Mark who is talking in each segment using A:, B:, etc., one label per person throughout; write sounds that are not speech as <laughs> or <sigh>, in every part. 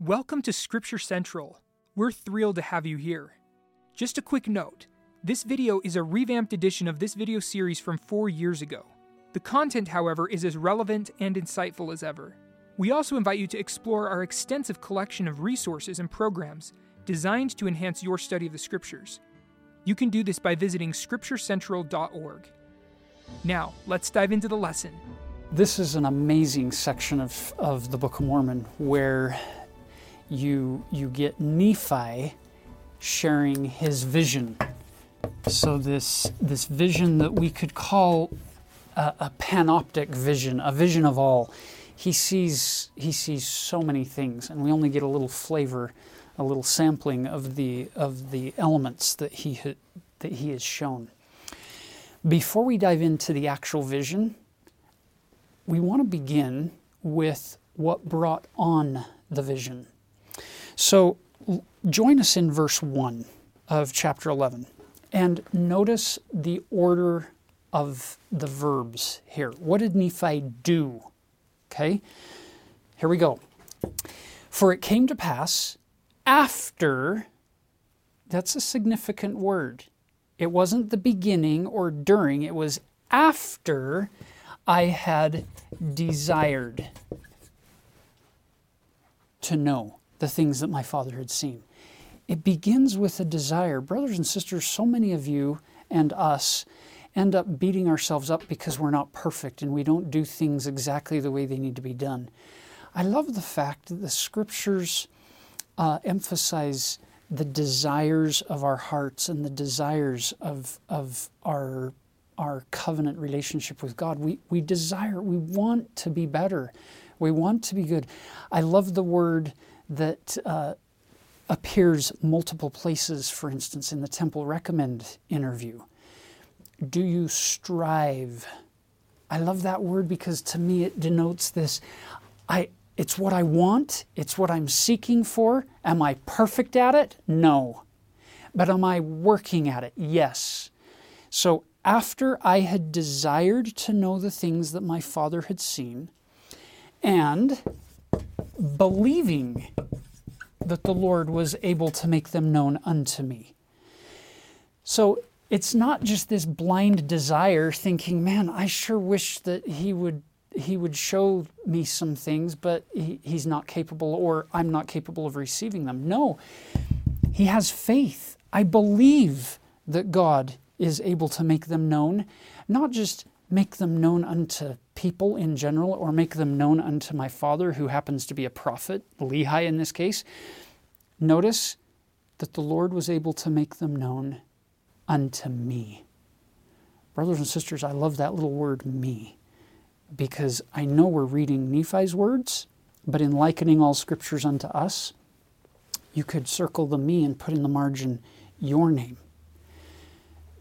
A: Welcome to Scripture Central. We're thrilled to have you here. Just a quick note this video is a revamped edition of this video series from four years ago. The content, however, is as relevant and insightful as ever. We also invite you to explore our extensive collection of resources and programs designed to enhance your study of the Scriptures. You can do this by visiting scripturecentral.org. Now, let's dive into the lesson.
B: This is an amazing section of, of the Book of Mormon where you, you get Nephi sharing his vision. So, this, this vision that we could call a, a panoptic vision, a vision of all. He sees, he sees so many things, and we only get a little flavor, a little sampling of the, of the elements that he, ha, that he has shown. Before we dive into the actual vision, we want to begin with what brought on the vision. So join us in verse 1 of chapter 11 and notice the order of the verbs here. What did Nephi do? Okay, here we go. For it came to pass after, that's a significant word. It wasn't the beginning or during, it was after I had desired to know the things that my father had seen. It begins with a desire. Brothers and sisters, so many of you and us end up beating ourselves up because we're not perfect and we don't do things exactly the way they need to be done. I love the fact that the scriptures uh, emphasize the desires of our hearts and the desires of, of our, our covenant relationship with God. We, we desire, we want to be better, we want to be good. I love the word that uh, appears multiple places, for instance, in the Temple Recommend interview. Do you strive? I love that word because to me it denotes this. I, it's what I want, it's what I'm seeking for. Am I perfect at it? No. But am I working at it? Yes. So after I had desired to know the things that my father had seen, and believing that the Lord was able to make them known unto me. So it's not just this blind desire thinking, man, I sure wish that he would he would show me some things, but he, he's not capable or I'm not capable of receiving them. No. He has faith. I believe that God is able to make them known, not just make them known unto people in general or make them known unto my father, who happens to be a prophet, Lehi in this case. Notice that the Lord was able to make them known unto me. Brothers and sisters, I love that little word, me, because I know we're reading Nephi's words, but in likening all scriptures unto us, you could circle the me and put in the margin your name.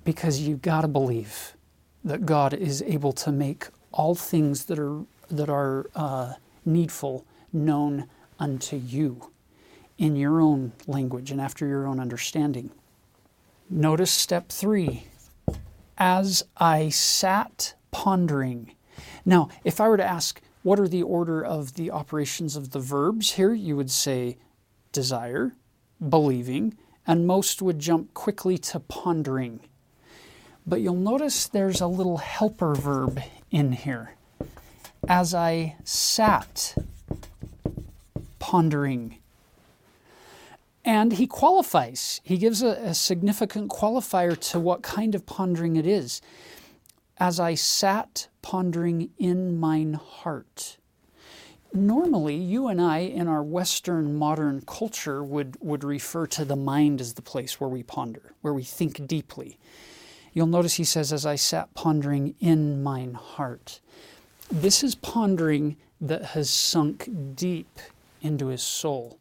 B: Because you've got to believe that God is able to make all things that are, that are uh, needful known unto you in your own language and after your own understanding. Notice step three as I sat pondering. Now, if I were to ask, what are the order of the operations of the verbs here? You would say desire, believing, and most would jump quickly to pondering. But you'll notice there's a little helper verb in here. As I sat pondering. And he qualifies. He gives a, a, significant qualifier to what kind of pondering it is. As I sat pondering in mine heart. Normally, you and I, in our Western modern culture, would, would refer to the mind as the place where we ponder, where we think deeply. You'll notice he says, As I sat pondering in mine heart. This is pondering that has sunk deep into his soul.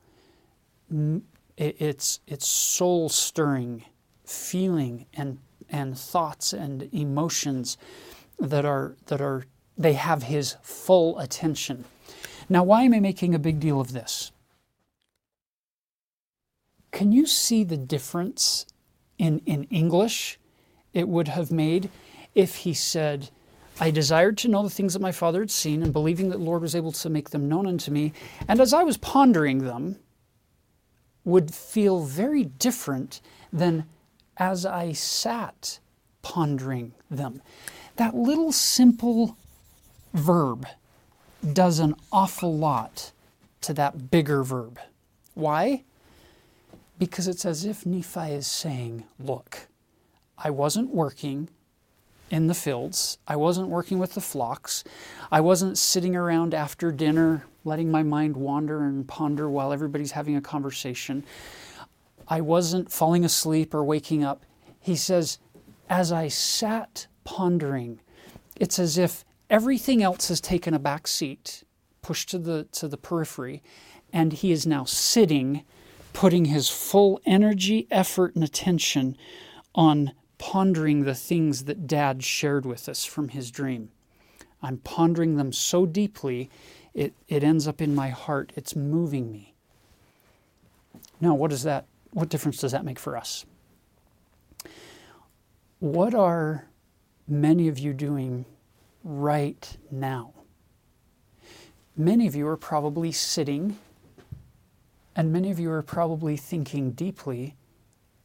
B: It's, it's soul stirring feeling and, and thoughts and emotions that are, that are, they have his full attention. Now, why am I making a big deal of this? Can you see the difference in, in English it would have made if he said, I desired to know the things that my father had seen, and believing that the Lord was able to make them known unto me. And as I was pondering them, would feel very different than as I sat pondering them. That little simple verb does an awful lot to that bigger verb. Why? Because it's as if Nephi is saying, Look, I wasn't working in the fields, I wasn't working with the flocks, I wasn't sitting around after dinner letting my mind wander and ponder while everybody's having a conversation. I wasn't falling asleep or waking up. He says, as I sat pondering, it's as if everything else has taken a back seat, pushed to the, to the periphery, and he is now sitting, putting his full energy, effort, and attention on pondering the things that Dad shared with us from his dream. I'm pondering them so deeply, it, it ends up in my heart. It's moving me. Now, what does that what difference does that make for us? What are many of you doing right now? Many of you are probably sitting, and many of you are probably thinking deeply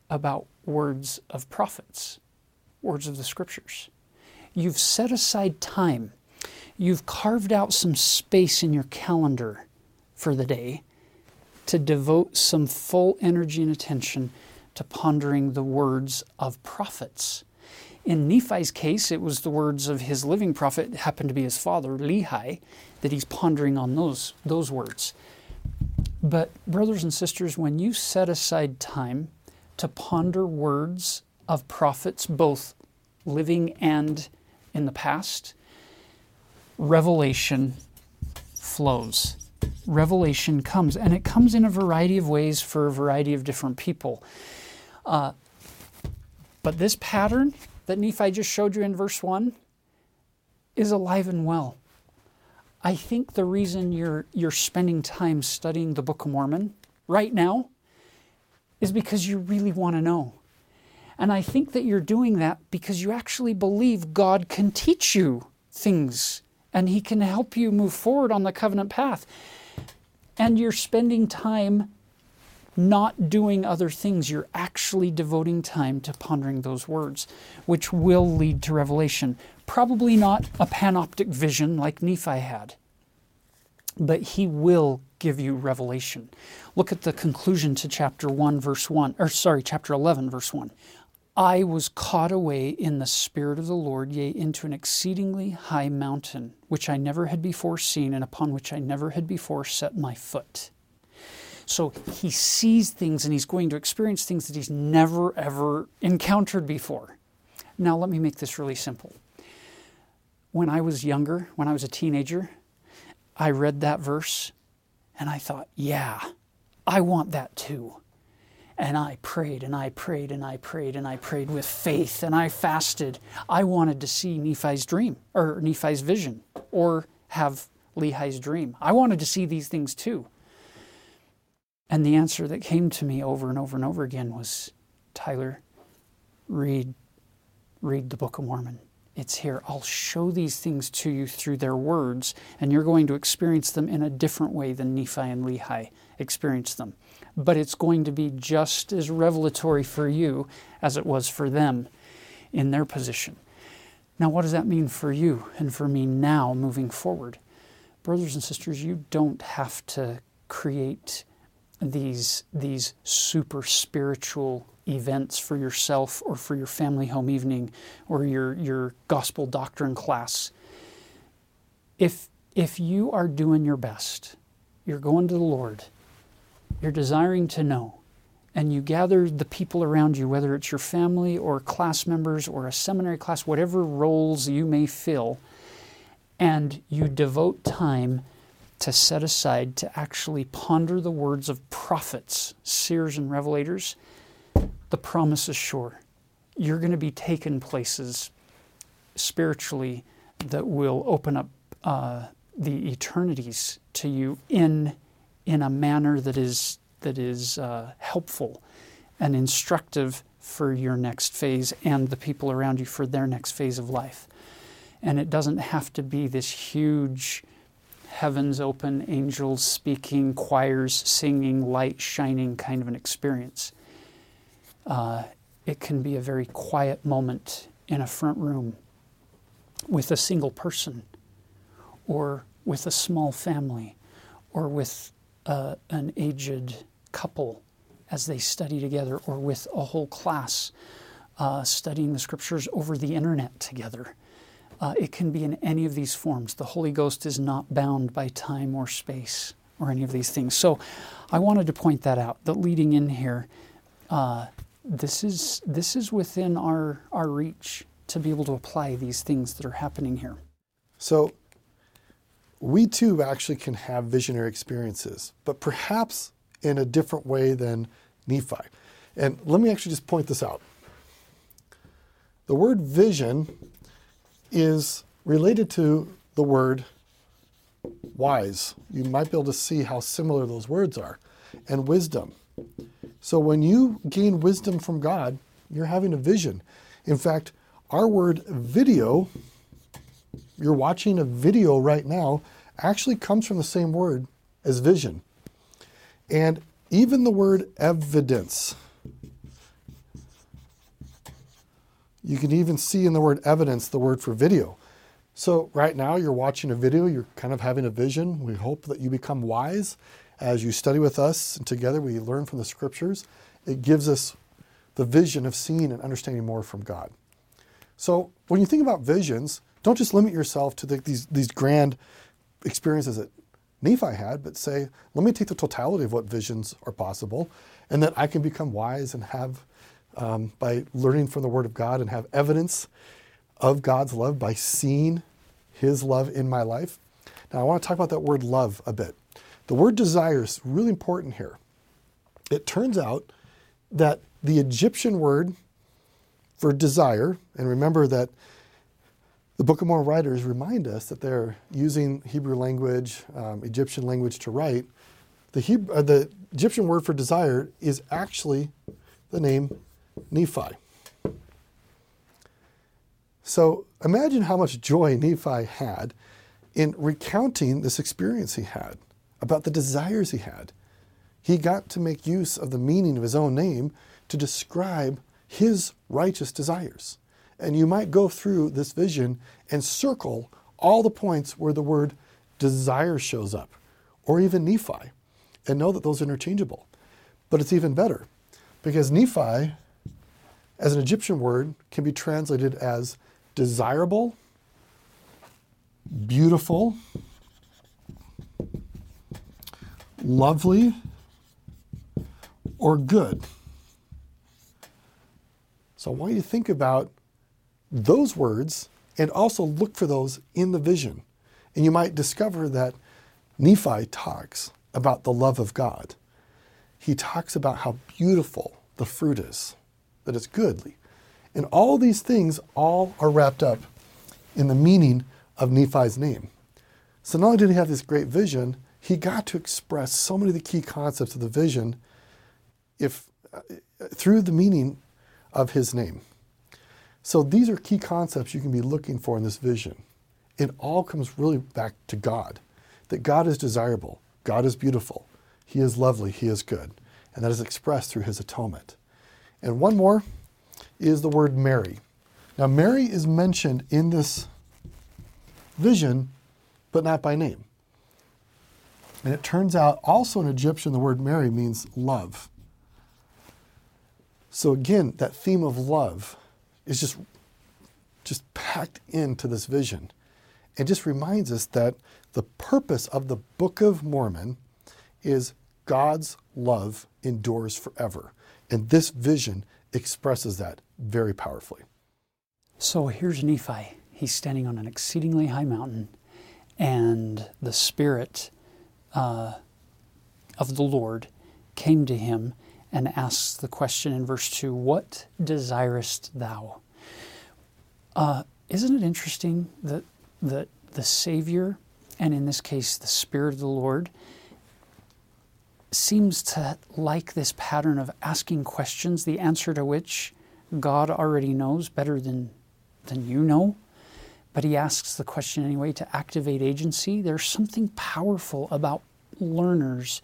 B: about words of prophets, words of the scriptures. You've set aside time, you've carved out some space in your calendar for the day to devote some full energy and attention to pondering the words of prophets. In Nephi's case, it was the words of his living prophet, happened to be his father, Lehi, that he's pondering on those, those words. But, brothers and sisters, when you set aside time to ponder words of prophets, both living and in the past, revelation flows revelation comes, and it comes in a variety of ways for a variety of different people. Uh, but this pattern that Nephi just showed you in verse 1 is alive and well. I think the reason you're, you're spending time studying the Book of Mormon right now is because you really want to know. And I think that you're doing that because you actually believe God can teach you things and He can help you move forward on the covenant path and you're spending time not doing other things. You're actually devoting time to pondering those words, which will lead to revelation. Probably not a panoptic vision like Nephi had, but he will give you revelation. Look at the conclusion to chapter 1, verse 1, or sorry, chapter 11, verse 1. I was caught away in the Spirit of the Lord, yea, into an exceedingly high mountain, which I never had before seen, and upon which I never had before set my foot. So he sees things and he's going to experience things that he's never, ever encountered before. Now, let me make this really simple. When I was younger, when I was a teenager, I read that verse and I thought, yeah, I want that too. And I prayed and I prayed and I prayed and I prayed with faith and I fasted. I wanted to see Nephi's dream or Nephi's vision or have Lehi's dream. I wanted to see these things too. And the answer that came to me over and over and over again was Tyler, read read the Book of Mormon. It's here. I'll show these things to you through their words, and you're going to experience them in a different way than Nephi and Lehi experienced them but it's going to be just as revelatory for you as it was for them in their position. Now, what does that mean for you and for me now moving forward? Brothers and sisters, you don't have to create these, these super spiritual events for yourself or for your family home evening or your, your gospel doctrine class. If, if you are doing your best, you're going to the Lord, you're desiring to know, and you gather the people around you, whether it's your family or class members or a seminary class, whatever roles you may fill, and you devote time to set aside to actually ponder the words of prophets, seers, and revelators, the promise is sure. You're going to be taken places spiritually that will open up uh, the eternities to you in in a manner that is, that is uh, helpful and instructive for your next phase and the people around you for their next phase of life. And it doesn't have to be this huge, heavens open, angels speaking, choirs singing, light shining kind of an experience. Uh, it can be a very quiet moment in a front room with a single person or with a small family or with uh, an aged couple as they study together or with a whole class uh, studying the scriptures over the internet together. Uh, it can be in any of these forms. The Holy Ghost is not bound by time or space or any of these things. So I wanted to point that out, that leading in here, uh, this, is, this is within our, our reach to be able to apply these things that are happening here.
C: So we too actually can have visionary experiences, but perhaps in a different way than Nephi. And let me actually just point this out. The word vision is related to the word wise. You might be able to see how similar those words are, and wisdom. So when you gain wisdom from God, you're having a vision. In fact, our word video, you're watching a video right now, actually comes from the same word as vision. And even the word evidence, you can even see in the word evidence the word for video. So, right now, you're watching a video, you're kind of having a vision. We hope that you become wise as you study with us, and together we learn from the scriptures. It gives us the vision of seeing and understanding more from God. So, when you think about visions, don't just limit yourself to the, these, these grand experiences that Nephi had, but say, let me take the totality of what visions are possible, and that I can become wise and have, um, by learning from the Word of God, and have evidence of God's love by seeing His love in my life. Now, I want to talk about that word love a bit. The word desire is really important here. It turns out that the Egyptian word for desire, and remember that the Book of Mormon writers remind us that they're using Hebrew language, um, Egyptian language to write. The, Hebrew, uh, the Egyptian word for desire is actually the name Nephi. So imagine how much joy Nephi had in recounting this experience he had about the desires he had. He got to make use of the meaning of his own name to describe his righteous desires. And you might go through this vision and circle all the points where the word desire shows up, or even Nephi, and know that those are interchangeable. But it's even better because Nephi, as an Egyptian word, can be translated as desirable, beautiful, lovely, or good. So I want you to think about those words and also look for those in the vision. And you might discover that Nephi talks about the love of God. He talks about how beautiful the fruit is, that it's goodly. And all these things all are wrapped up in the meaning of Nephi's name. So not only did he have this great vision, he got to express so many of the key concepts of the vision if, uh, through the meaning of his name. So these are key concepts you can be looking for in this vision. It all comes really back to God that God is desirable, God is beautiful, He is lovely, He is good. And that is expressed through His atonement. And one more is the word Mary. Now, Mary is mentioned in this vision, but not by name. And it turns out also in Egyptian, the word Mary means love. So again, that theme of love is just, just packed into this vision. It just reminds us that the purpose of the Book of Mormon is God's love endures forever. And this vision expresses that very powerfully.
B: So here's Nephi. He's standing on an exceedingly high mountain, and the Spirit uh, of the Lord came to him and asks the question in verse 2 What desirest thou? Uh, isn't it interesting that, that the Savior, and in this case the Spirit of the Lord, seems to like this pattern of asking questions, the answer to which God already knows better than, than you know? But he asks the question anyway to activate agency. There's something powerful about learners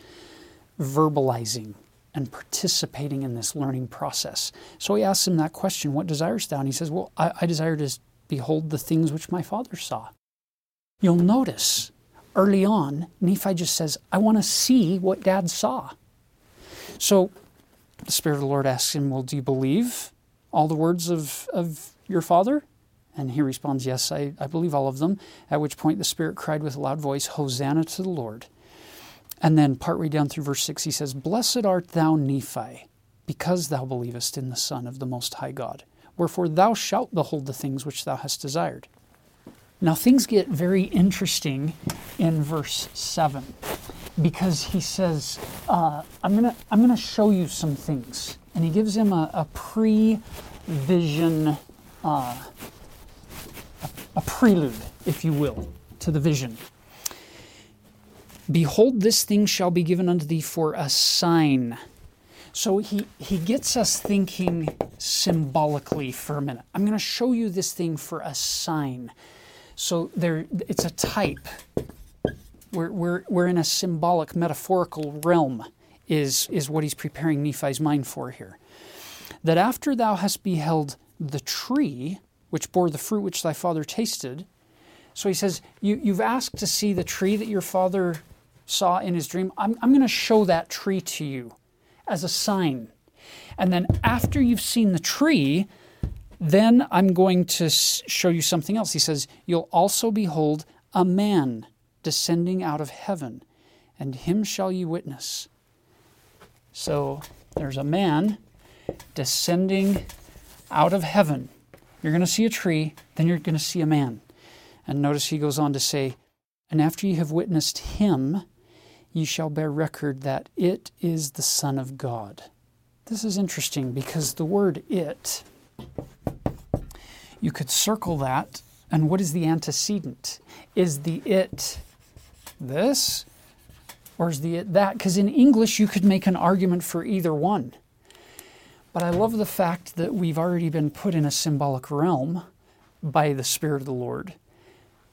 B: verbalizing and participating in this learning process. So he asks him that question, What desirest thou? And he says, Well, I, I desire to behold the things which my father saw. You'll notice early on, Nephi just says, I want to see what dad saw. So the Spirit of the Lord asks him, Well, do you believe all the words of, of your father? And he responds, Yes, I, I believe all of them. At which point the Spirit cried with a loud voice, Hosanna to the Lord. And then partway down through verse 6, he says, Blessed art thou, Nephi, because thou believest in the Son of the Most High God. Wherefore thou shalt behold the things which thou hast desired. Now things get very interesting in verse 7 because he says, uh, I'm going to I'm gonna show you some things. And he gives him a, a pre vision, uh, a, a prelude, if you will, to the vision. Behold, this thing shall be given unto thee for a sign. So he, he gets us thinking symbolically for a minute. I'm going to show you this thing for a sign. So there, it's a type. We're, we're, we're in a symbolic, metaphorical realm, is, is what he's preparing Nephi's mind for here. That after thou hast beheld the tree which bore the fruit which thy father tasted, so he says, you, You've asked to see the tree that your father saw in his dream. I'm, I'm going to show that tree to you as a sign. And then after you've seen the tree, then I'm going to show you something else. He says, You'll also behold a man descending out of heaven, and him shall ye witness. So there's a man descending out of heaven. You're going to see a tree, then you're going to see a man. And notice he goes on to say, And after you have witnessed him, ye shall bear record that it is the Son of God. This is interesting because the word it, you could circle that, and what is the antecedent? Is the it this, or is the it that? Because in English, you could make an argument for either one. But I love the fact that we've already been put in a symbolic realm by the Spirit of the Lord.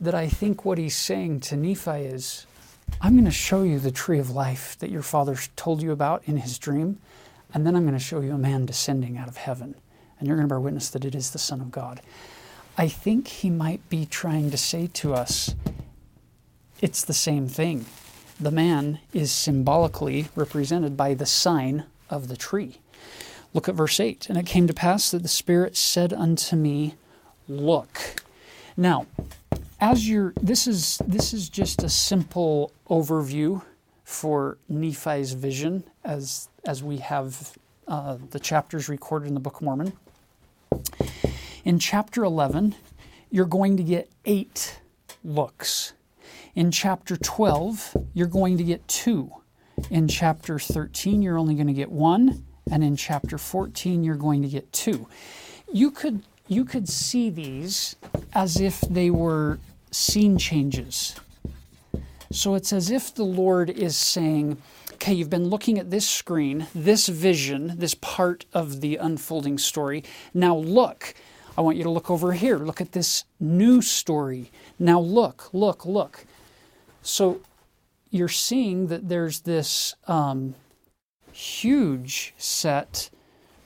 B: That I think what he's saying to Nephi is I'm going to show you the tree of life that your father told you about in his dream, and then I'm going to show you a man descending out of heaven, and you're going to bear witness that it is the Son of God. I think he might be trying to say to us it's the same thing. The man is symbolically represented by the sign of the tree. Look at verse 8. And it came to pass that the Spirit said unto me, Look. Now, as you're this is this is just a simple overview for Nephi's vision as as we have uh, the chapters recorded in the Book of Mormon. In chapter 11, you're going to get eight looks. In chapter 12, you're going to get two. In chapter 13, you're only going to get one. And in chapter 14, you're going to get two. You could, you could see these as if they were scene changes. So it's as if the Lord is saying, okay, you've been looking at this screen, this vision, this part of the unfolding story. Now look. I want you to look over here. Look at this new story. Now look, look, look. So you're seeing that there's this um, huge set,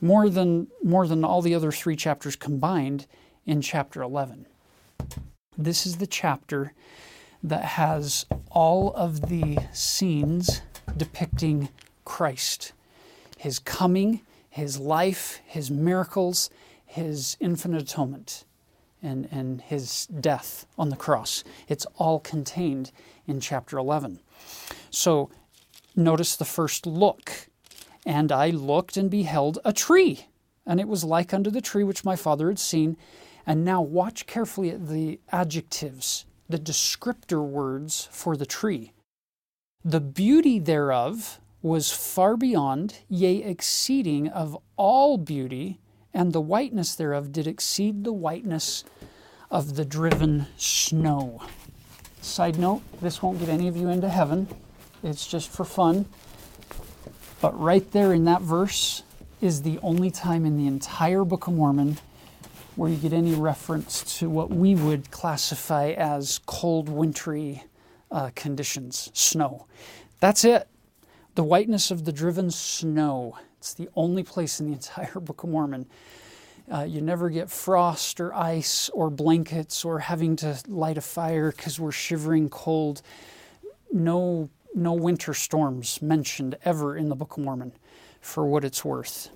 B: more than more than all the other three chapters combined, in chapter 11. This is the chapter that has all of the scenes depicting Christ, his coming, his life, his miracles, his infinite atonement, and, and his death on the cross. It's all contained in chapter 11. So notice the first look. And I looked and beheld a tree, and it was like unto the tree which my father had seen and now watch carefully at the adjectives, the descriptor words for the tree. The beauty thereof was far beyond, yea, exceeding of all beauty, and the whiteness thereof did exceed the whiteness of the driven snow. Side note, this won't get any of you into heaven. It's just for fun. But right there in that verse is the only time in the entire Book of Mormon where you get any reference to what we would classify as cold, wintry uh, conditions, snow. That's it. The whiteness of the driven snow. It's the only place in the <laughs> entire Book of Mormon. Uh, you never get frost or ice or blankets or having to light a fire because we're shivering cold. No, no winter storms mentioned ever in the Book of Mormon, for what it's worth.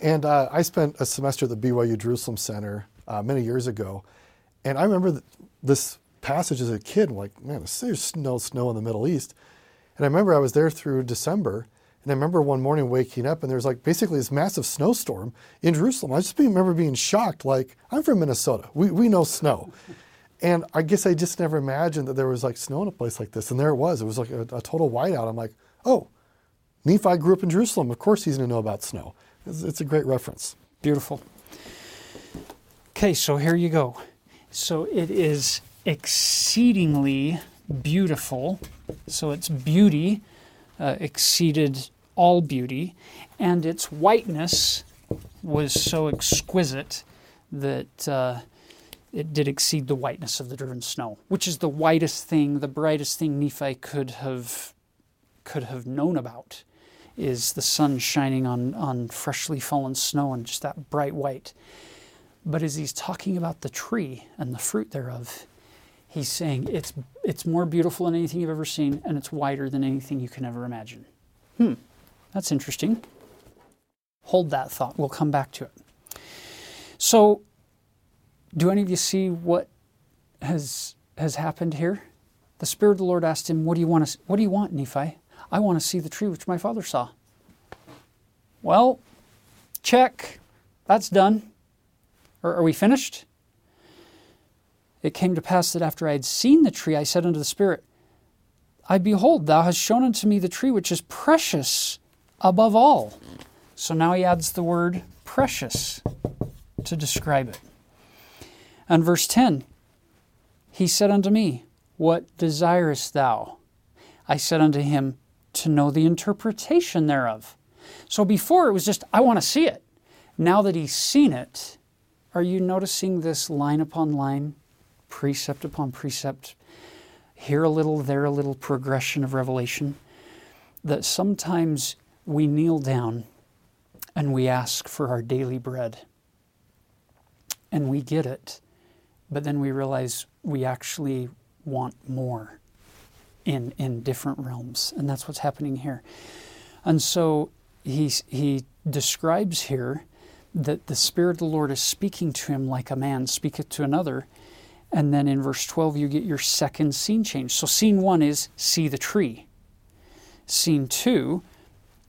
C: And uh, I spent a semester at the BYU Jerusalem Center uh, many years ago, and I remember this passage as a kid. Like, man, there's no snow in the Middle East, and I remember I was there through December, and I remember one morning waking up and there was like basically this massive snowstorm in Jerusalem. I just remember being shocked. Like, I'm from Minnesota. We, we know snow. And I guess I just never imagined that there was like snow in a place like this. And there it was. It was like a, a total whiteout. I'm like, oh, Nephi grew up in Jerusalem. Of course he's going to know about snow. It's, it's a great reference.
B: Beautiful. Okay, so here you go. So it is exceedingly beautiful. So its beauty uh, exceeded all beauty, and its whiteness was so exquisite that uh, it did exceed the whiteness of the driven snow, which is the whitest thing, the brightest thing Nephi could have could have known about, is the sun shining on on freshly fallen snow and just that bright white. But as he's talking about the tree and the fruit thereof, he's saying it's it's more beautiful than anything you've ever seen, and it's wider than anything you can ever imagine. Hmm. That's interesting. Hold that thought. We'll come back to it. So, do any of you see what has has happened here? The Spirit of the Lord asked him, "What do you want to? What do you want, Nephi? I want to see the tree which my father saw." Well, check. That's done. Are, are we finished? It came to pass that after I had seen the tree, I said unto the Spirit, I behold, thou hast shown unto me the tree which is precious above all. So now he adds the word precious to describe it. And verse 10 He said unto me, What desirest thou? I said unto him, To know the interpretation thereof. So before it was just, I want to see it. Now that he's seen it, are you noticing this line upon line, precept upon precept, here a little, there a little progression of revelation? That sometimes we kneel down and we ask for our daily bread. And we get it, but then we realize we actually want more in, in different realms. And that's what's happening here. And so he, he describes here that the Spirit of the Lord is speaking to him like a man speaketh to another. And then in verse 12, you get your second scene change. So, scene one is see the tree. Scene two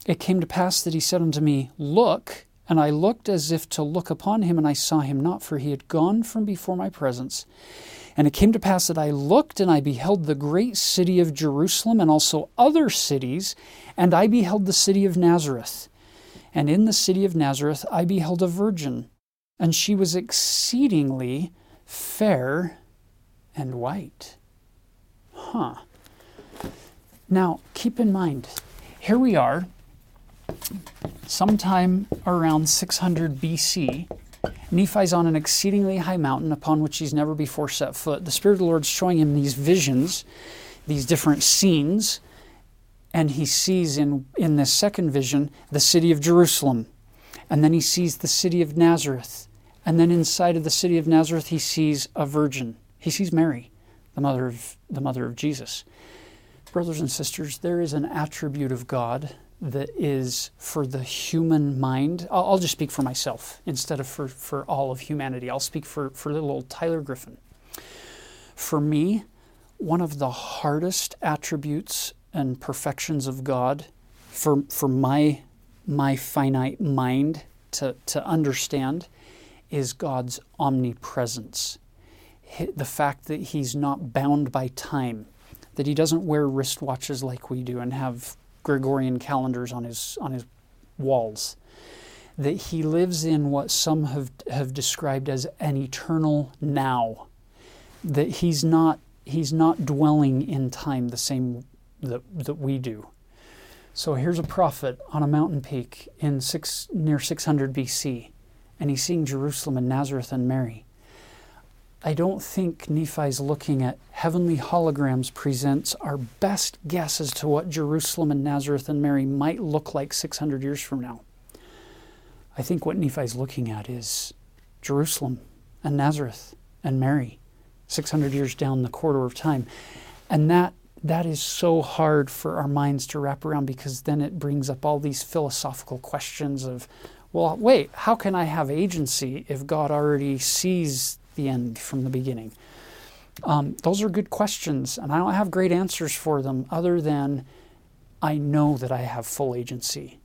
B: it came to pass that he said unto me, Look. And I looked as if to look upon him, and I saw him not, for he had gone from before my presence. And it came to pass that I looked, and I beheld the great city of Jerusalem, and also other cities, and I beheld the city of Nazareth. And in the city of Nazareth I beheld a virgin, and she was exceedingly fair and white. Huh. Now, keep in mind, here we are sometime around 600 BC, Nephi's on an exceedingly high mountain upon which he's never before set foot. The Spirit of the Lord's showing him these visions, these different scenes, and he sees in, in this second vision the city of Jerusalem. And then he sees the city of Nazareth. And then inside of the city of Nazareth, he sees a virgin. He sees Mary, the mother of, the mother of Jesus. Brothers and sisters, there is an attribute of God that is for the human mind. I'll, I'll, just speak for myself instead of for, for all of humanity. I'll speak for, for little old Tyler Griffin. For me, one of the hardest attributes and perfections of God for, for my, my finite mind to, to understand is God's omnipresence. The fact that He's not bound by time, that He doesn't wear wristwatches like we do and have Gregorian calendars on his on his walls. That he lives in what some have have described as an eternal now. That he's not he's not dwelling in time the same that, that we do. So here's a prophet on a mountain peak in six, near 600 BC, and he's seeing Jerusalem and Nazareth and Mary. I don't think Nephi's looking at heavenly holograms presents our best guess as to what Jerusalem and Nazareth and Mary might look like 600 years from now. I think what Nephi's looking at is Jerusalem and Nazareth and Mary 600 years down the corridor of time. And that that is so hard for our minds to wrap around because then it brings up all these philosophical questions of well, wait, how can I have agency if God already sees the end from the beginning? Um, those are good questions, and I don't have great answers for them other than I know that I have full agency.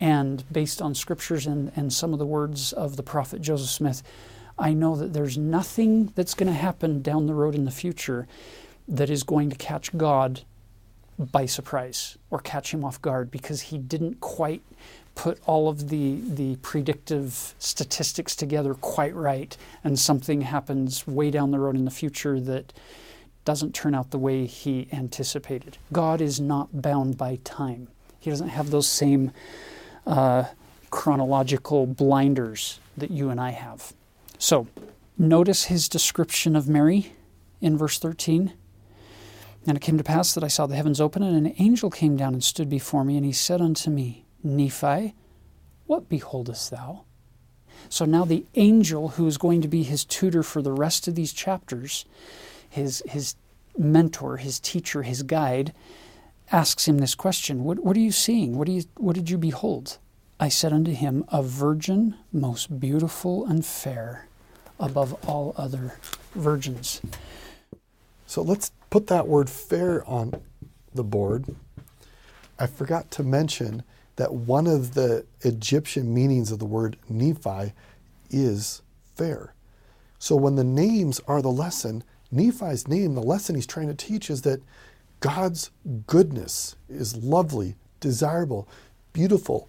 B: And based on scriptures and, and some of the words of the prophet Joseph Smith, I know that there's nothing that's going to happen down the road in the future that is going to catch God by surprise or catch him off guard because he didn't quite put all of the, the predictive statistics together quite right, and something happens way down the road in the future that doesn't turn out the way he anticipated. God is not bound by time, He doesn't have those same uh, chronological blinders that you and I have. So, notice his description of Mary in verse 13. And it came to pass that I saw the heavens open, and an angel came down and stood before me, and he said unto me, Nephi, what beholdest thou? So now the angel who is going to be his tutor for the rest of these chapters, his, his mentor, his teacher, his guide, asks him this question What, what are you seeing? What, do you, what did you behold? I said unto him, A virgin most beautiful and fair above all other virgins.
C: So let's put that word fair on the board. I forgot to mention that one of the Egyptian meanings of the word Nephi is fair. So when the names are the lesson, Nephi's name, the lesson he's trying to teach is that God's goodness is lovely, desirable, beautiful,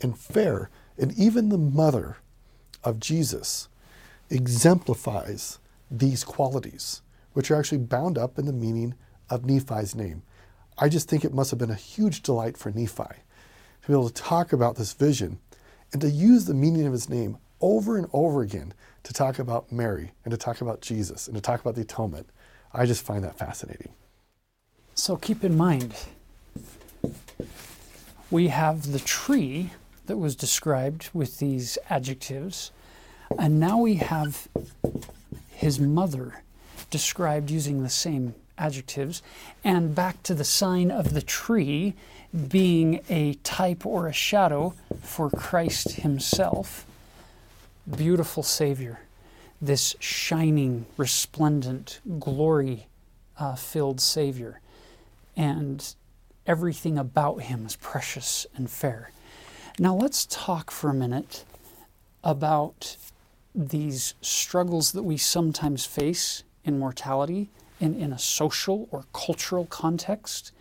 C: and fair. And even the mother of Jesus exemplifies these qualities, which are actually bound up in the meaning of Nephi's name. I just think it must have been a huge delight for Nephi to be able to talk about this vision and to use the meaning of his name over and over again to talk about Mary and to talk about Jesus and to talk about the atonement. I just find that fascinating.
B: So keep in mind, we have the tree that was described with these adjectives, and now we have his mother described using the same adjectives, and back to the sign of the tree being a type or a shadow for Christ Himself. Beautiful Savior, this shining, resplendent, glory uh, filled Savior. And everything about Him is precious and fair. Now, let's talk for a minute about these struggles that we sometimes face in mortality in, in a social or cultural context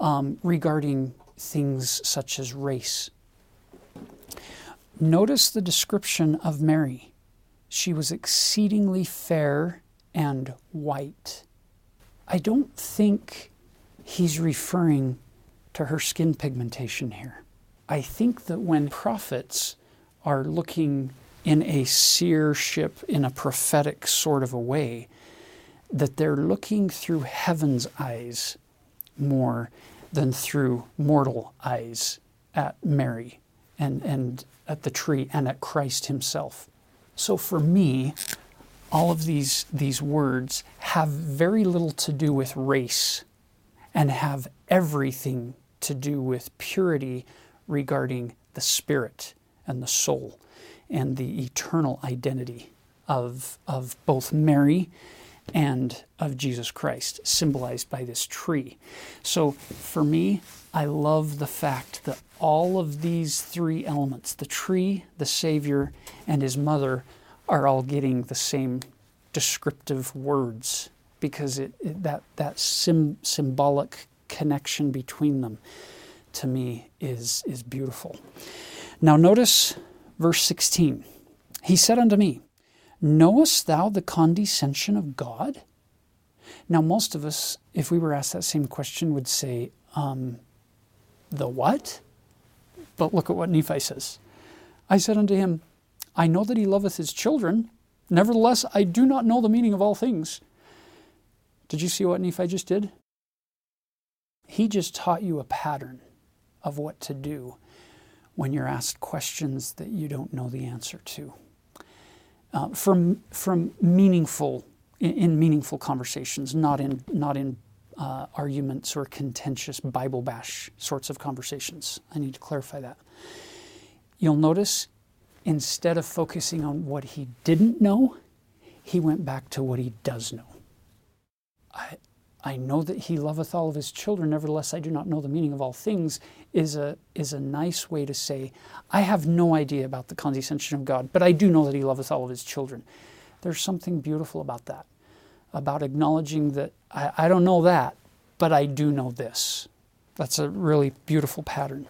B: um, regarding things such as race. Notice the description of Mary. She was exceedingly fair and white. I don't think he's referring to her skin pigmentation here. I think that when prophets are looking in a seership, in a prophetic sort of a way, that they're looking through heaven's eyes more than through mortal eyes at Mary and, and at the tree and at Christ himself. So for me, all of these, these words have very little to do with race and have everything to do with purity regarding the spirit and the soul and the eternal identity of, of both Mary and of Jesus Christ, symbolized by this tree. So for me, I love the fact that all of these three elements the tree, the Savior, and his mother are all getting the same descriptive words because it, it that, that sim, symbolic connection between them to me is, is beautiful. Now, notice verse 16. He said unto me, Knowest thou the condescension of God? Now, most of us, if we were asked that same question, would say, um, The what? But look at what Nephi says. I said unto him, I know that he loveth his children. Nevertheless, I do not know the meaning of all things. Did you see what Nephi just did? He just taught you a pattern of what to do when you're asked questions that you don't know the answer to. Uh, from from meaningful in, in, meaningful conversations, not in not in uh, arguments or contentious Bible bash sorts of conversations. I need to clarify that. You'll notice instead of focusing on what he didn't know, he went back to what he does know. I, I know that he loveth all of his children, nevertheless I do not know the meaning of all things, is a, is a nice way to say, I have no idea about the condescension of God, but I do know that he loveth all of his children. There's something beautiful about that, about acknowledging that I, I don't know that, but I do know this. That's a really beautiful pattern.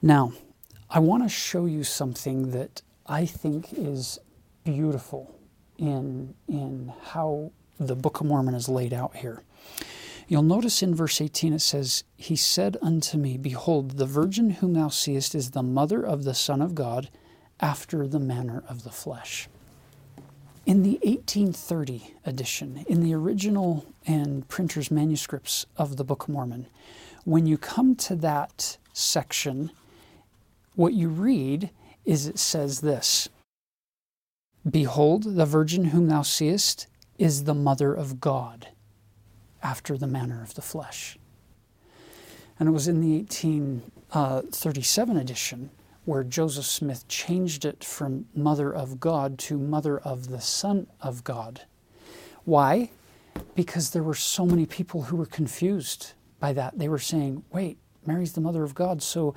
B: Now, I want to show you something that I think is beautiful in, in how the Book of Mormon is laid out here. You'll notice in verse 18 it says, He said unto me, Behold, the virgin whom thou seest is the mother of the Son of God, after the manner of the flesh. In the 1830 edition, in the original and printer's manuscripts of the Book of Mormon, when you come to that section, what you read is it says this Behold, the virgin whom thou seest is the mother of God, after the manner of the flesh. And it was in the 1837 uh, edition where Joseph Smith changed it from Mother of God to Mother of the Son of God. Why? Because there were so many people who were confused by that. They were saying, wait, Mary's the Mother of God, so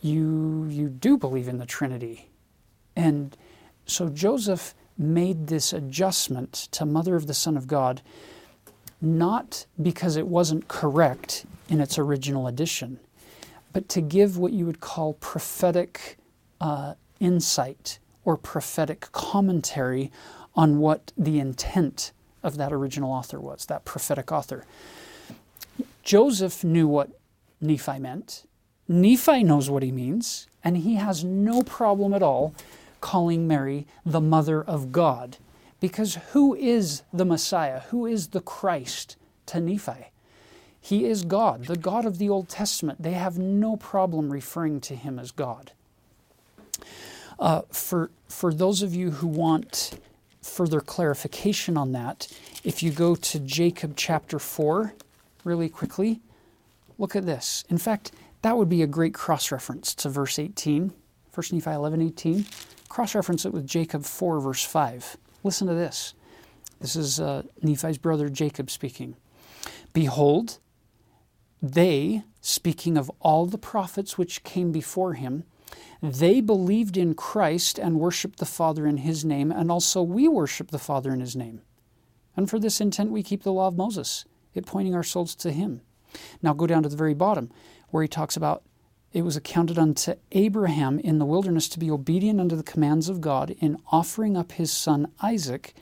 B: you, you do believe in the Trinity. And so Joseph made this adjustment to Mother of the Son of God not because it wasn't correct in its original edition, but to give what you would call prophetic uh, insight or prophetic commentary on what the intent of that original author was, that prophetic author. Joseph knew what Nephi meant. Nephi knows what he means, and he has no problem at all calling Mary the mother of God. Because who is the Messiah? Who is the Christ to Nephi? He is God, the God of the Old Testament. They have no problem referring to him as God. Uh, for, for those of you who want further clarification on that, if you go to Jacob chapter 4 really quickly, look at this. In fact, that would be a great cross reference to verse 18, 1 Nephi 11 18. Cross reference it with Jacob 4, verse 5. Listen to this. This is uh, Nephi's brother Jacob speaking. Behold, they, speaking of all the prophets which came before him, they believed in Christ and worshiped the Father in his name, and also we worship the Father in his name. And for this intent we keep the law of Moses, it pointing our souls to him. Now go down to the very bottom, where he talks about it was accounted unto Abraham in the wilderness to be obedient unto the commands of God in offering up his son Isaac,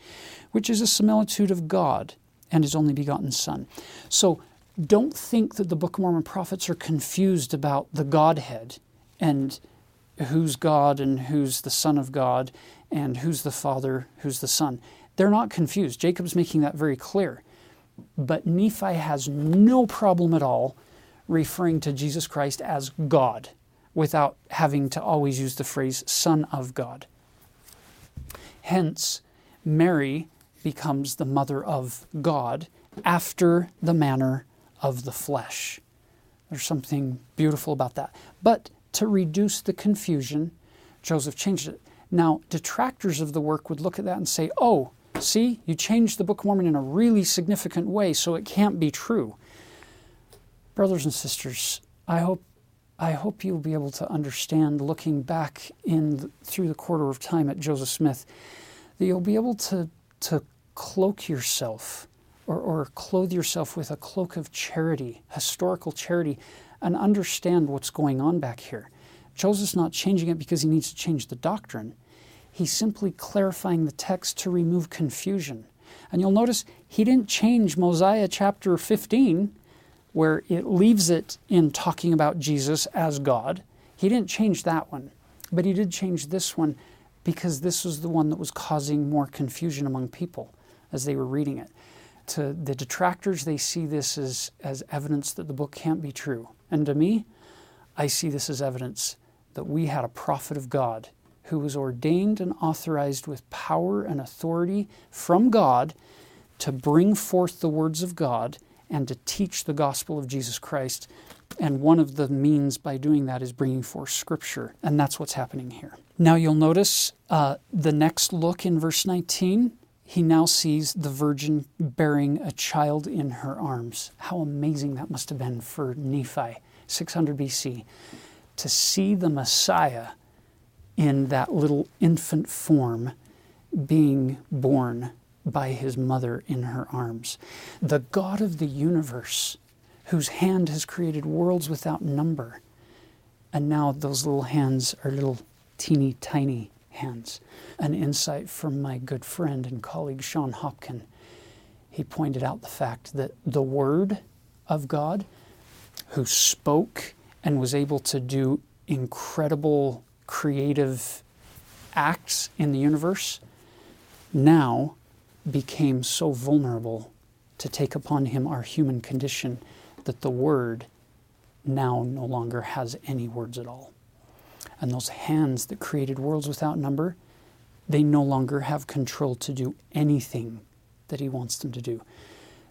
B: which is a similitude of God and his only begotten son. So don't think that the Book of Mormon prophets are confused about the Godhead and who's God and who's the Son of God and who's the Father, who's the Son. They're not confused. Jacob's making that very clear. But Nephi has no problem at all referring to Jesus Christ as God without having to always use the phrase Son of God. Hence, Mary becomes the mother of God after the manner of the flesh. There's something beautiful about that. But to reduce the confusion, Joseph changed it. Now, detractors of the work would look at that and say, oh, see, you changed the Book of Mormon in a really significant way, so it can't be true. Brothers and sisters, I hope, I hope you'll be able to understand, looking back in through the quarter of time at Joseph Smith, that you'll be able to, to cloak yourself or, or clothe yourself with a cloak of charity, historical charity, and understand what's going on back here. Joseph's not changing it because he needs to change the doctrine. He's simply clarifying the text to remove confusion. And you'll notice he didn't change Mosiah chapter 15, where it leaves it in talking about Jesus as God. He didn't change that one, but he did change this one because this was the one that was causing more confusion among people as they were reading it. To the detractors, they see this as, as evidence that the book can't be true. And to me, I see this as evidence that we had a prophet of God who was ordained and authorized with power and authority from God to bring forth the words of God and to teach the gospel of Jesus Christ. And one of the means by doing that is bringing forth scripture. And that's what's happening here. Now you'll notice uh, the next look in verse 19. He now sees the virgin bearing a child in her arms. How amazing that must have been for Nephi, 600 BC, to see the Messiah in that little infant form being born by his mother in her arms. The God of the universe, whose hand has created worlds without number. And now those little hands are little teeny tiny hands. An insight from my good friend and colleague Shon Hopkin. He pointed out the fact that the Word of God, who spoke and was able to do incredible creative acts in the universe, now became so vulnerable to take upon him our human condition that the Word now no longer has any words at all. And those hands that created worlds without number, they no longer have control to do anything that He wants them to do.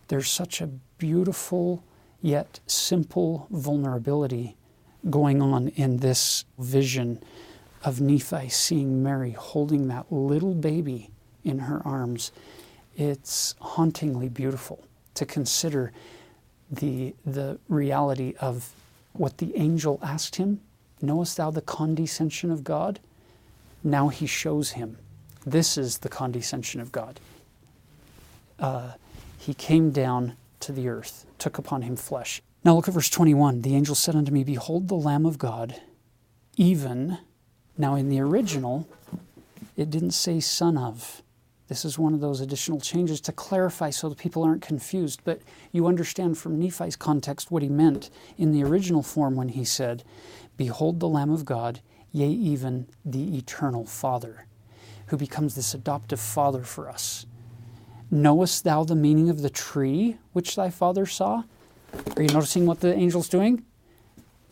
B: There's such a beautiful yet simple vulnerability going on in this vision of Nephi seeing Mary holding that little baby in her arms. It's hauntingly beautiful to consider the, the reality of what the angel asked him Knowest thou the condescension of God? Now he shows him. This is the condescension of God. Uh, he came down to the earth, took upon him flesh. Now look at verse 21. The angel said unto me, Behold the Lamb of God, even. Now in the original, it didn't say son of. This is one of those additional changes to clarify so that people aren't confused. But you understand from Nephi's context what he meant in the original form when he said, Behold the Lamb of God, yea, even the eternal Father, who becomes this adoptive Father for us. Knowest thou the meaning of the tree which thy father saw? Are you noticing what the angel's doing?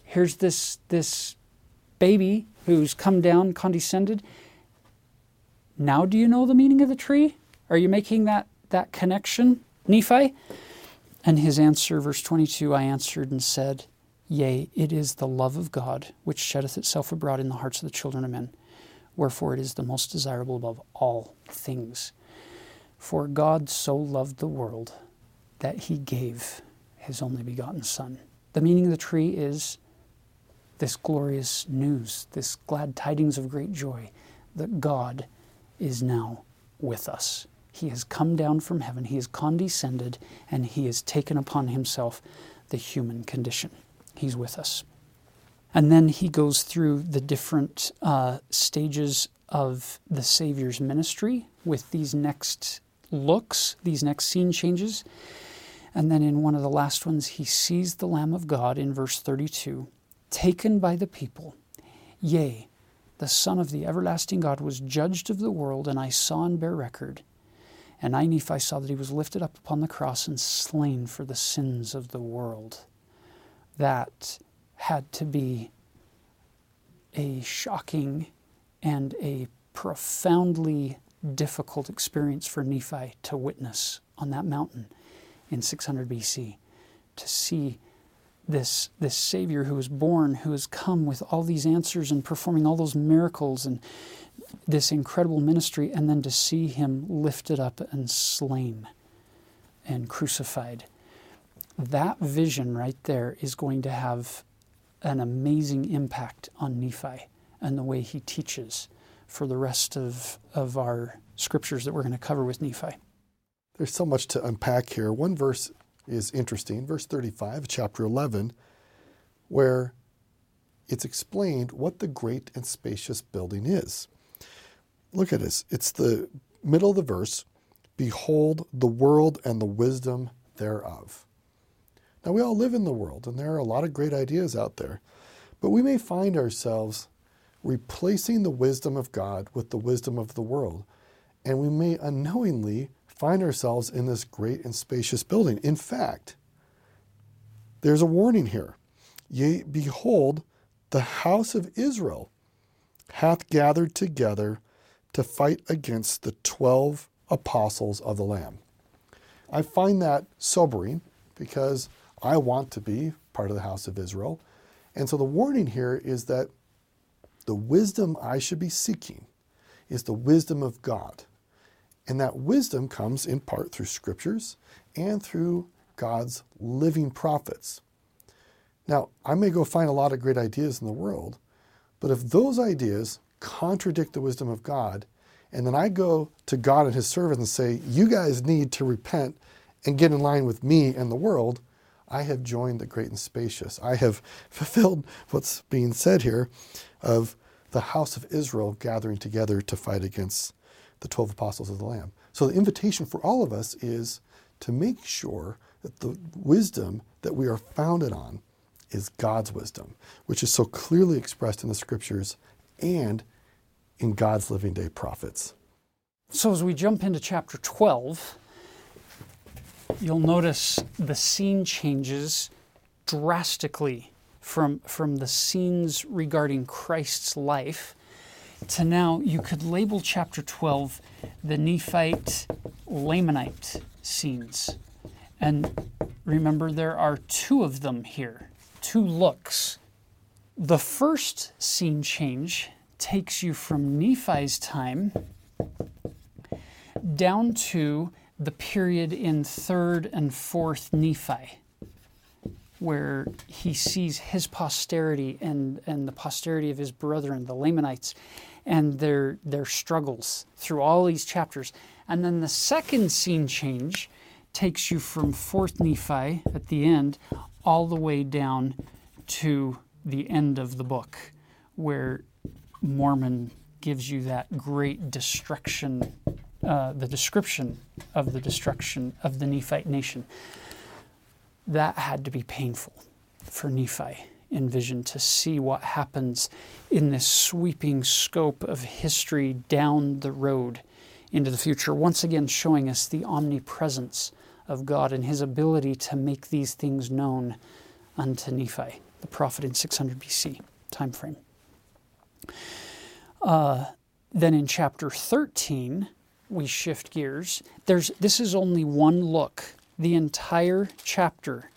B: Here's this, this baby who's come down, condescended, now do you know the meaning of the tree? Are you making that, that connection, Nephi? And his answer, verse 22 I answered and said, Yea, it is the love of God which sheddeth itself abroad in the hearts of the children of men. Wherefore it is the most desirable above all things. For God so loved the world that he gave his only begotten Son. The meaning of the tree is this glorious news, this glad tidings of great joy that God is now with us. He has come down from heaven, he has condescended, and he has taken upon himself the human condition. He's with us. And then he goes through the different uh, stages of the Savior's ministry with these next looks, these next scene changes. And then in one of the last ones, he sees the Lamb of God in verse 32, taken by the people. Yea, the Son of the everlasting God, was judged of the world, and I saw and bear record. And I, Nephi, saw that he was lifted up upon the cross and slain for the sins of the world. That had to be a shocking and a profoundly difficult experience for Nephi to witness on that mountain in 600 BC. To see this, this Savior who was born, who has come with all these answers and performing all those miracles and this incredible ministry, and then to see him lifted up and slain and crucified. That vision right there is going to have an amazing impact on Nephi and the way he teaches for the rest of, of our scriptures that we're going to cover with Nephi.
C: There's so much to unpack here. One verse is interesting. Verse 35, chapter 11, where it's explained what the great and spacious building is. Look at this. It's the middle of the verse Behold the world and the wisdom thereof. Now, we all live in the world, and there are a lot of great ideas out there, but we may find ourselves replacing the wisdom of God with the wisdom of the world. And we may unknowingly find ourselves in this great and spacious building. In fact, there's a warning here. Yea, behold, the house of Israel hath gathered together to fight against the 12 apostles of the Lamb. I find that sobering because I want to be part of the house of Israel. And so the warning here is that the wisdom I should be seeking is the wisdom of God. And that wisdom comes in part through scriptures and through God's living prophets. Now, I may go find a lot of great ideas in the world, but if those ideas contradict the wisdom of God, and then I go to God and his servants and say, You guys need to repent and get in line with me and the world, I have joined the great and spacious. I have <laughs> fulfilled what's being said here of the house of Israel gathering together to fight against the 12 apostles of the Lamb. So the invitation for all of us is to make sure that the wisdom that we are founded on is God's wisdom, which is so clearly expressed in the scriptures and in God's living day prophets.
B: So as we jump into chapter 12, you'll notice the scene changes drastically from, from the scenes regarding Christ's life to now you could label chapter 12 the Nephite Lamanite scenes. And remember, there are two of them here, two looks. The first scene change takes you from Nephi's time down to the period in 3rd and 4th Nephi, where he sees his posterity and, and the posterity of his brethren, the Lamanites, and their, their struggles through all these chapters. And then the second scene change takes you from 4th Nephi at the end all the way down to the end of the book, where Mormon gives you that great destruction uh, the description of the destruction of the Nephite nation. That had to be painful for Nephi in vision to see what happens in this sweeping scope of history down the road into the future, once again showing us the omnipresence of God and his ability to make these things known unto Nephi, the prophet in 600 BC time frame. Uh, then in chapter 13, we shift gears. There's, this is only one look. The entire chapter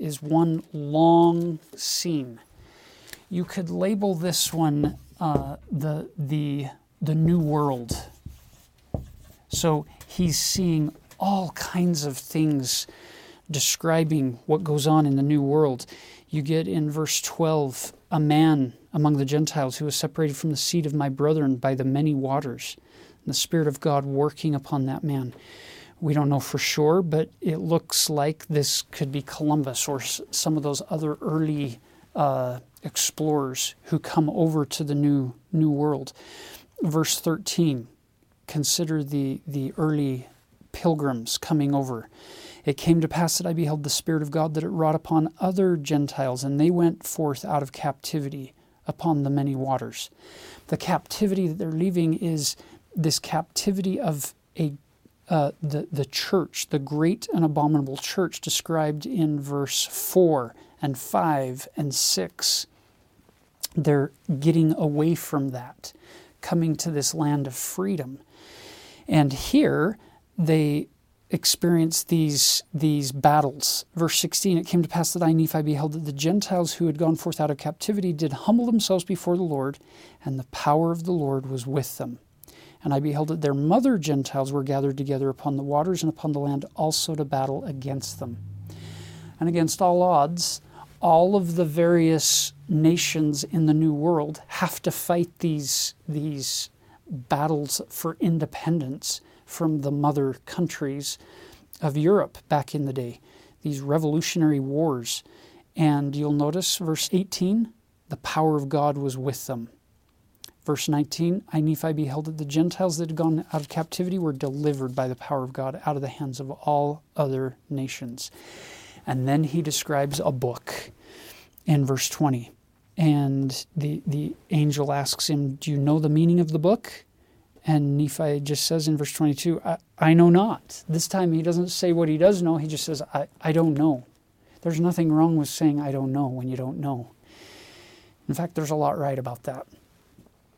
B: is one long scene. You could label this one uh, the, the, the new world. So he's seeing all kinds of things describing what goes on in the new world. You get in verse 12 a man among the Gentiles who was separated from the seed of my brethren by the many waters and the Spirit of God working upon that man. We don't know for sure, but it looks like this could be Columbus or some of those other early uh, explorers who come over to the new new world. Verse 13, consider the, the early pilgrims coming over. It came to pass that I beheld the Spirit of God that it wrought upon other Gentiles, and they went forth out of captivity upon the many waters. The captivity that they're leaving is this captivity of a uh, the, the church, the great and abominable church described in verse 4 and 5 and 6. They're getting away from that, coming to this land of freedom. And here they experience these, these battles. Verse 16 It came to pass that I, Nephi, beheld that the Gentiles who had gone forth out of captivity did humble themselves before the Lord, and the power of the Lord was with them. And I beheld that their mother Gentiles were gathered together upon the waters and upon the land also to battle against them. And against all odds, all of the various nations in the New World have to fight these, these battles for independence from the mother countries of Europe back in the day, these revolutionary wars. And you'll notice verse 18 the power of God was with them. Verse 19 I, Nephi, beheld that the Gentiles that had gone out of captivity were delivered by the power of God out of the hands of all other nations. And then he describes a book in verse 20. And the, the angel asks him, Do you know the meaning of the book? And Nephi just says in verse 22, I, I know not. This time he doesn't say what he does know, he just says, I, I don't know. There's nothing wrong with saying, I don't know, when you don't know. In fact, there's a lot right about that.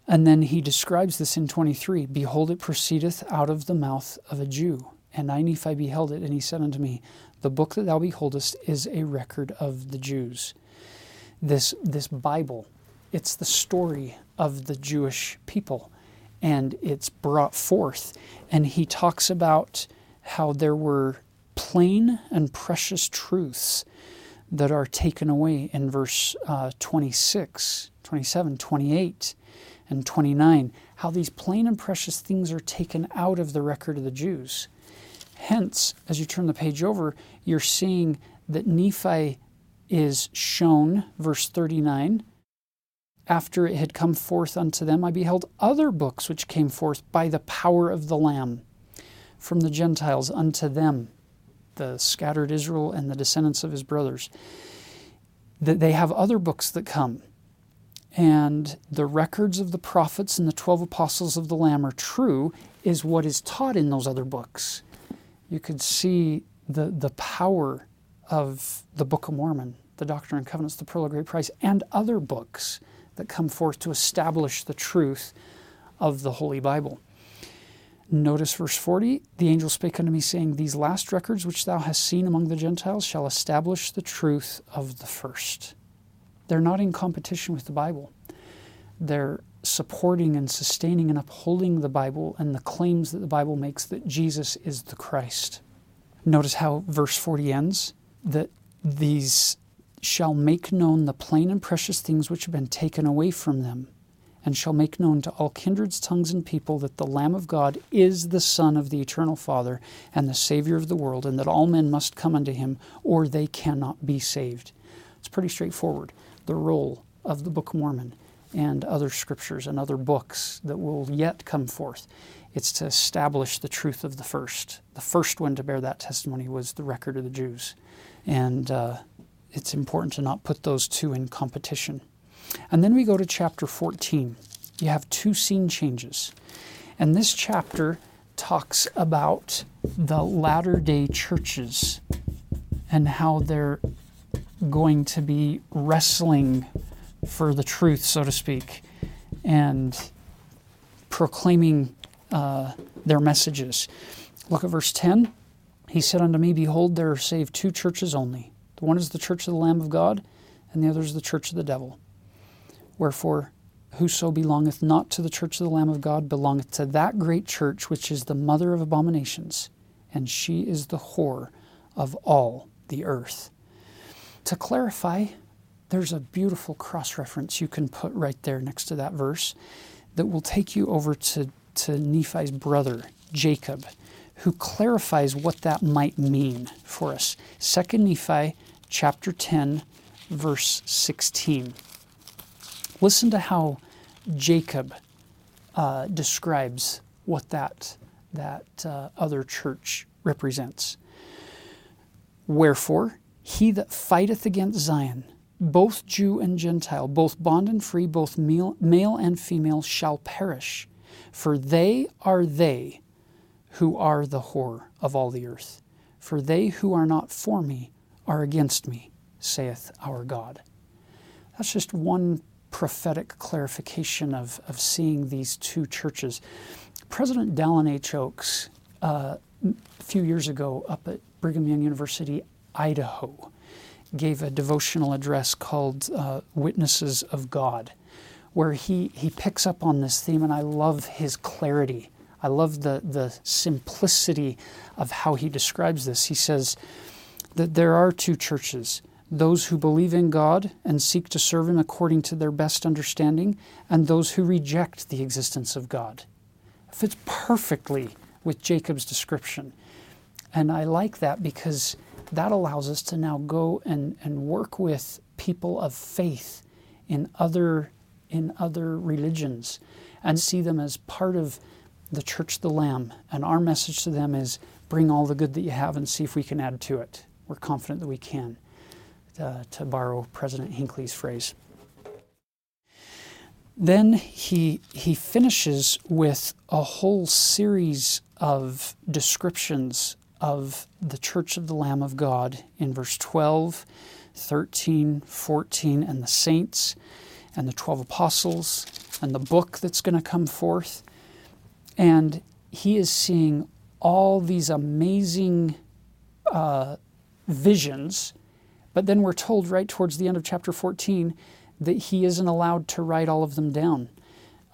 B: And then he describes this in 23 Behold, it proceedeth out of the mouth of a Jew. And I, Nephi, beheld it, and he said unto me, The book that thou beholdest is a record of the Jews. This, this Bible, it's the story of the Jewish people, and it's brought forth. And he talks about how there were plain and precious truths that are taken away in verse uh, 26, 27, 28, and 29. How these plain and precious things are taken out of the record of the Jews. Hence, as you turn the page over, you're seeing that Nephi is shown, verse 39. After it had come forth unto them, I beheld other books which came forth by the power of the Lamb from the Gentiles unto them the scattered Israel and the descendants of his brothers, that they have other books that come. And the records of the prophets and the 12 apostles of the Lamb are true, is what is taught in those other books. You could see the, the power of the Book of Mormon, the Doctrine and Covenants, the Pearl of Great Price, and other books that come forth to establish the truth of the Holy Bible. Notice verse 40 The angel spake unto me, saying, These last records which thou hast seen among the Gentiles shall establish the truth of the first. They're not in competition with the Bible. They're supporting and sustaining and upholding the Bible and the claims that the Bible makes that Jesus is the Christ. Notice how verse 40 ends that these shall make known the plain and precious things which have been taken away from them and shall make known to all kindreds, tongues, and people that the Lamb of God is the Son of the eternal Father and the Savior of the world, and that all men must come unto him, or they cannot be saved. It's pretty straightforward. The role of the Book of Mormon and other scriptures and other books that will yet come forth. It's to establish the truth of the first. The first one to bear that testimony was the record of the Jews. And uh, it's important to not put those two in competition. And then we go to chapter 14. You have two scene changes. And this chapter talks about the latter day churches and how they're going to be wrestling for the truth, so to speak, and proclaiming uh, their messages. Look at verse 10. He said unto me, Behold, there are saved two churches only. The one is the church of the Lamb of God, and the other is the church of the devil. Wherefore, whoso belongeth not to the church of the Lamb of God belongeth to that great church which is the mother of abominations, and she is the whore of all the earth. To clarify, there's a beautiful cross reference you can put right there next to that verse that will take you over to, to Nephi's brother, Jacob, who clarifies what that might mean for us. 2 Nephi chapter 10, verse 16. Listen to how Jacob uh, describes what that, that uh, other church represents. Wherefore, he that fighteth against Zion, both Jew and Gentile, both bond and free, both male, and female, shall perish. For they are they who are the whore of all the earth. For they who are not for me are against me, saith our God. That's just one prophetic clarification of, of seeing these two churches. President Dallin H. Uh, a few years ago up at Brigham Young University, Idaho, gave a devotional address called uh, Witnesses of God, where he, he picks up on this theme, and I love his clarity. I love the, the simplicity of how he describes this. He says that there are two churches those who believe in God and seek to serve Him according to their best understanding, and those who reject the existence of God. It fits perfectly with Jacob's description. And I like that because that allows us to now go and, and work with people of faith in other, in other religions and see them as part of the Church of the Lamb. And our message to them is bring all the good that you have and see if we can add to it. We're confident that we can uh, to borrow President Hinckley's phrase. Then he, he finishes with a whole series of descriptions of the church of the Lamb of God in verse 12, 13, 14, and the saints, and the 12 apostles, and the book that's going to come forth. And he is seeing all these amazing uh, visions. But then we're told right towards the end of chapter 14 that he isn't allowed to write all of them down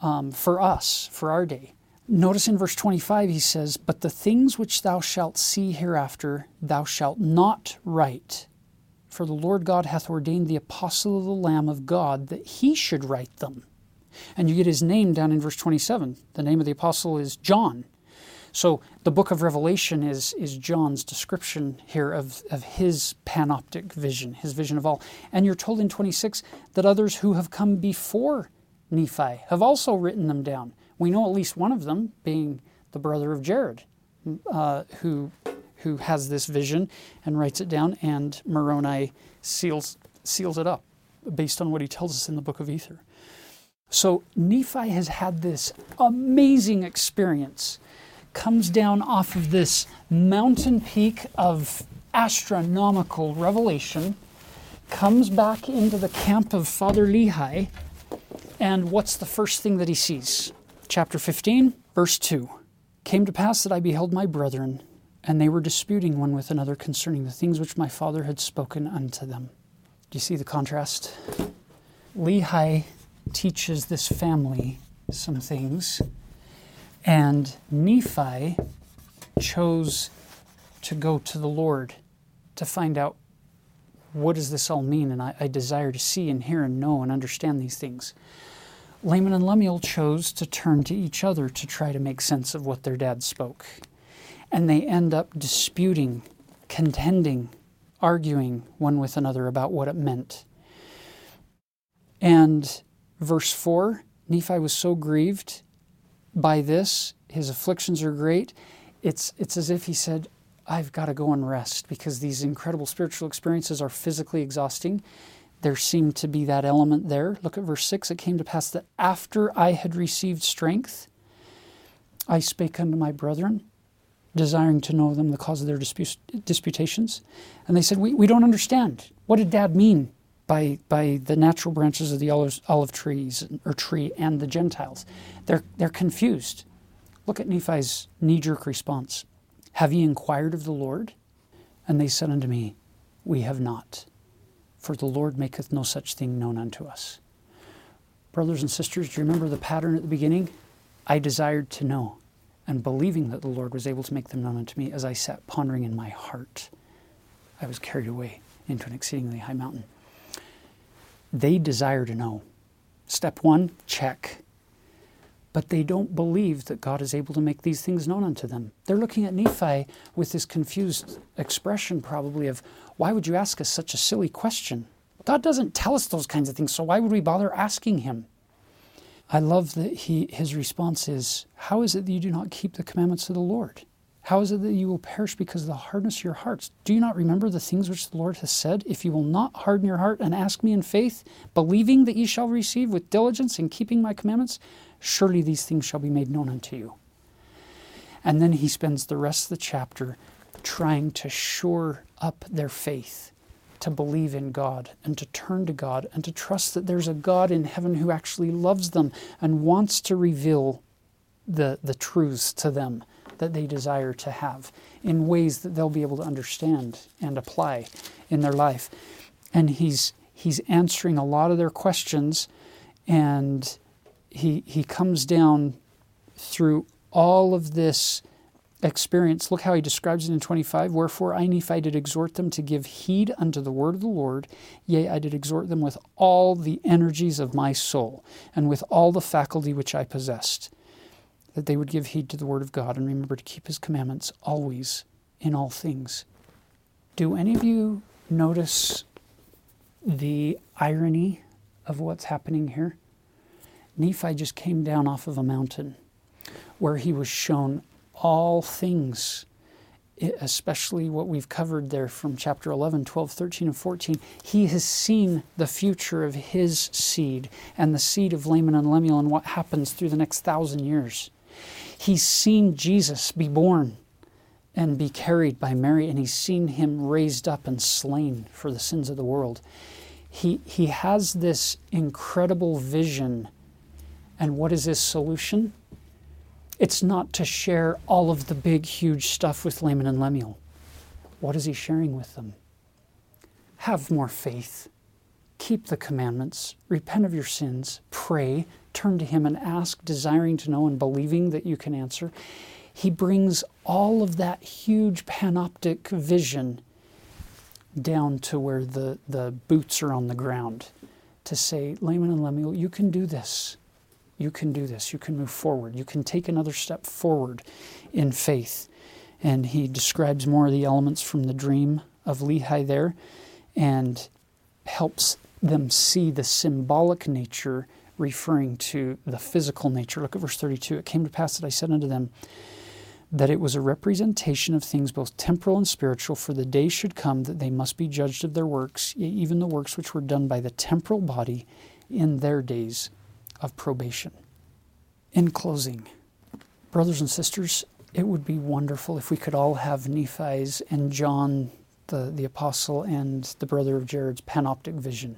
B: um, for us, for our day. Notice in verse 25 he says, But the things which thou shalt see hereafter thou shalt not write. For the Lord God hath ordained the apostle of the Lamb of God that he should write them. And you get his name down in verse 27. The name of the apostle is John. So the book of Revelation is, is John's description here of, of his panoptic vision, his vision of all. And you're told in 26 that others who have come before Nephi have also written them down. We know at least one of them being the brother of Jared, uh, who, who has this vision and writes it down, and Moroni seals, seals it up based on what he tells us in the book of Ether. So Nephi has had this amazing experience, comes down off of this mountain peak of astronomical revelation, comes back into the camp of Father Lehi, and what's the first thing that he sees? Chapter 15, verse 2. Came to pass that I beheld my brethren, and they were disputing one with another concerning the things which my father had spoken unto them. Do you see the contrast? Lehi teaches this family some things, and Nephi chose to go to the Lord to find out what does this all mean, and I, I desire to see and hear and know and understand these things. Laman and Lemuel chose to turn to each other to try to make sense of what their dad spoke. And they end up disputing, contending, arguing one with another about what it meant. And verse 4 Nephi was so grieved by this, his afflictions are great. It's, it's as if he said, I've got to go and rest because these incredible spiritual experiences are physically exhausting there seemed to be that element there. Look at verse 6. It came to pass that after I had received strength, I spake unto my brethren, desiring to know them the cause of their disputations. And they said, we, we don't understand. What did dad mean by, by the natural branches of the olive, olive trees or tree and the Gentiles? They're, they're confused. Look at Nephi's knee jerk response Have ye inquired of the Lord? And they said unto me, We have not for the Lord maketh no such thing known unto us. Brothers and sisters, do you remember the pattern at the beginning? I desired to know, and believing that the Lord was able to make them known unto me, as I sat pondering in my heart, I was carried away into an exceedingly high mountain. They desire to know. Step one, check but they don't believe that God is able to make these things known unto them. They're looking at Nephi with this confused expression, probably, of why would you ask us such a silly question? God doesn't tell us those kinds of things, so why would we bother asking Him? I love that he, his response is, How is it that you do not keep the commandments of the Lord? How is it that you will perish because of the hardness of your hearts? Do you not remember the things which the Lord has said? If you will not harden your heart and ask me in faith, believing that ye shall receive with diligence in keeping my commandments, Surely these things shall be made known unto you. And then he spends the rest of the chapter trying to shore up their faith, to believe in God and to turn to God and to trust that there's a God in heaven who actually loves them and wants to reveal the, the truths to them that they desire to have in ways that they'll be able to understand and apply in their life. And he's he's answering a lot of their questions and he, he comes down through all of this experience. Look how he describes it in 25. Wherefore I, Nephi, did exhort them to give heed unto the word of the Lord. Yea, I did exhort them with all the energies of my soul, and with all the faculty which I possessed, that they would give heed to the word of God, and remember to keep his commandments always in all things. Do any of you notice the irony of what's happening here? Nephi just came down off of a mountain where he was shown all things especially what we've covered there from chapter 11, 12, 13, and 14, he has seen the future of his seed and the seed of Laman and Lemuel and what happens through the next thousand years. He's seen Jesus be born and be carried by Mary, and he's seen him raised up and slain for the sins of the world. He, he has this incredible vision. And what is his solution? It's not to share all of the big, huge stuff with Laman and Lemuel. What is he sharing with them? Have more faith. Keep the commandments. Repent of your sins. Pray. Turn to him and ask, desiring to know and believing that you can answer. He brings all of that huge panoptic vision down to where the, the boots are on the ground to say, Laman and Lemuel, you can do this you can do this. You can move forward. You can take another step forward in faith. And he describes more of the elements from the dream of Lehi there and helps them see the symbolic nature referring to the physical nature. Look at verse 32. It came to pass that I said unto them that it was a representation of things both temporal and spiritual, for the day should come that they must be judged of their works, even the works which were done by the temporal body in their days of probation. In closing, brothers and sisters, it would be wonderful if we could all have Nephi's and John, the, the apostle, and the brother of Jared's panoptic vision.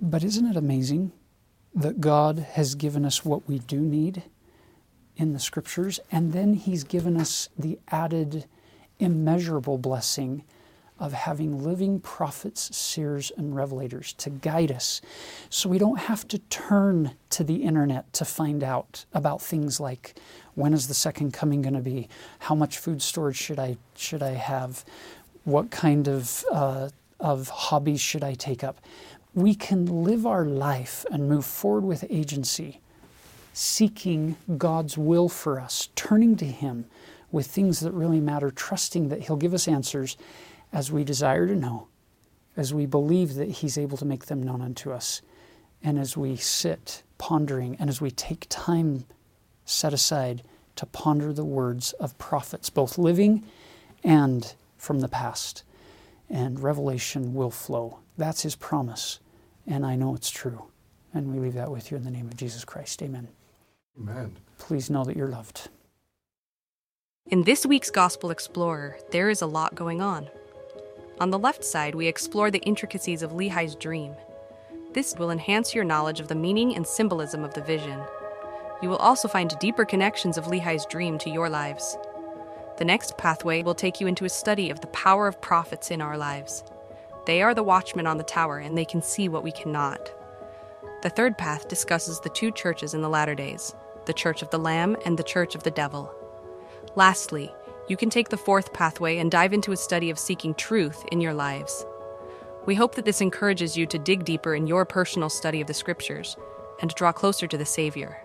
B: But isn't it amazing that God has given us what we do need in the scriptures, and then He's given us the added immeasurable blessing of having living prophets, seers, and revelators to guide us so we don't have to turn to the internet to find out about things like when is the second coming going to be? How much food storage should I, should I have? What kind of, uh, of hobbies should I take up? We can live our life and move forward with agency, seeking God's will for us, turning to Him with things that really matter, trusting that He'll give us answers as we desire to know, as we believe that He's able to make them known unto us, and as we sit pondering, and as we take time set aside to ponder the words of prophets, both living and from the past. And revelation will flow. That's His promise, and I know it's true. And we leave that with you in the name of Jesus Christ. Amen.
C: Amen.
B: Please know that you're loved.
D: In this week's Gospel Explorer, there is a lot going on. On the left side, we explore the intricacies of Lehi's dream. This will enhance your knowledge of the meaning and symbolism of the vision. You will also find deeper connections of Lehi's dream to your lives. The next pathway will take you into a study of the power of prophets in our lives. They are the watchmen on the tower, and they can see what we cannot. The third path discusses the two churches in the latter days the Church of the Lamb and the Church of the Devil. Lastly, you can take the fourth pathway and dive into a study of seeking truth in your lives. We hope that this encourages you to dig deeper in your personal study of the Scriptures and draw closer to the Savior.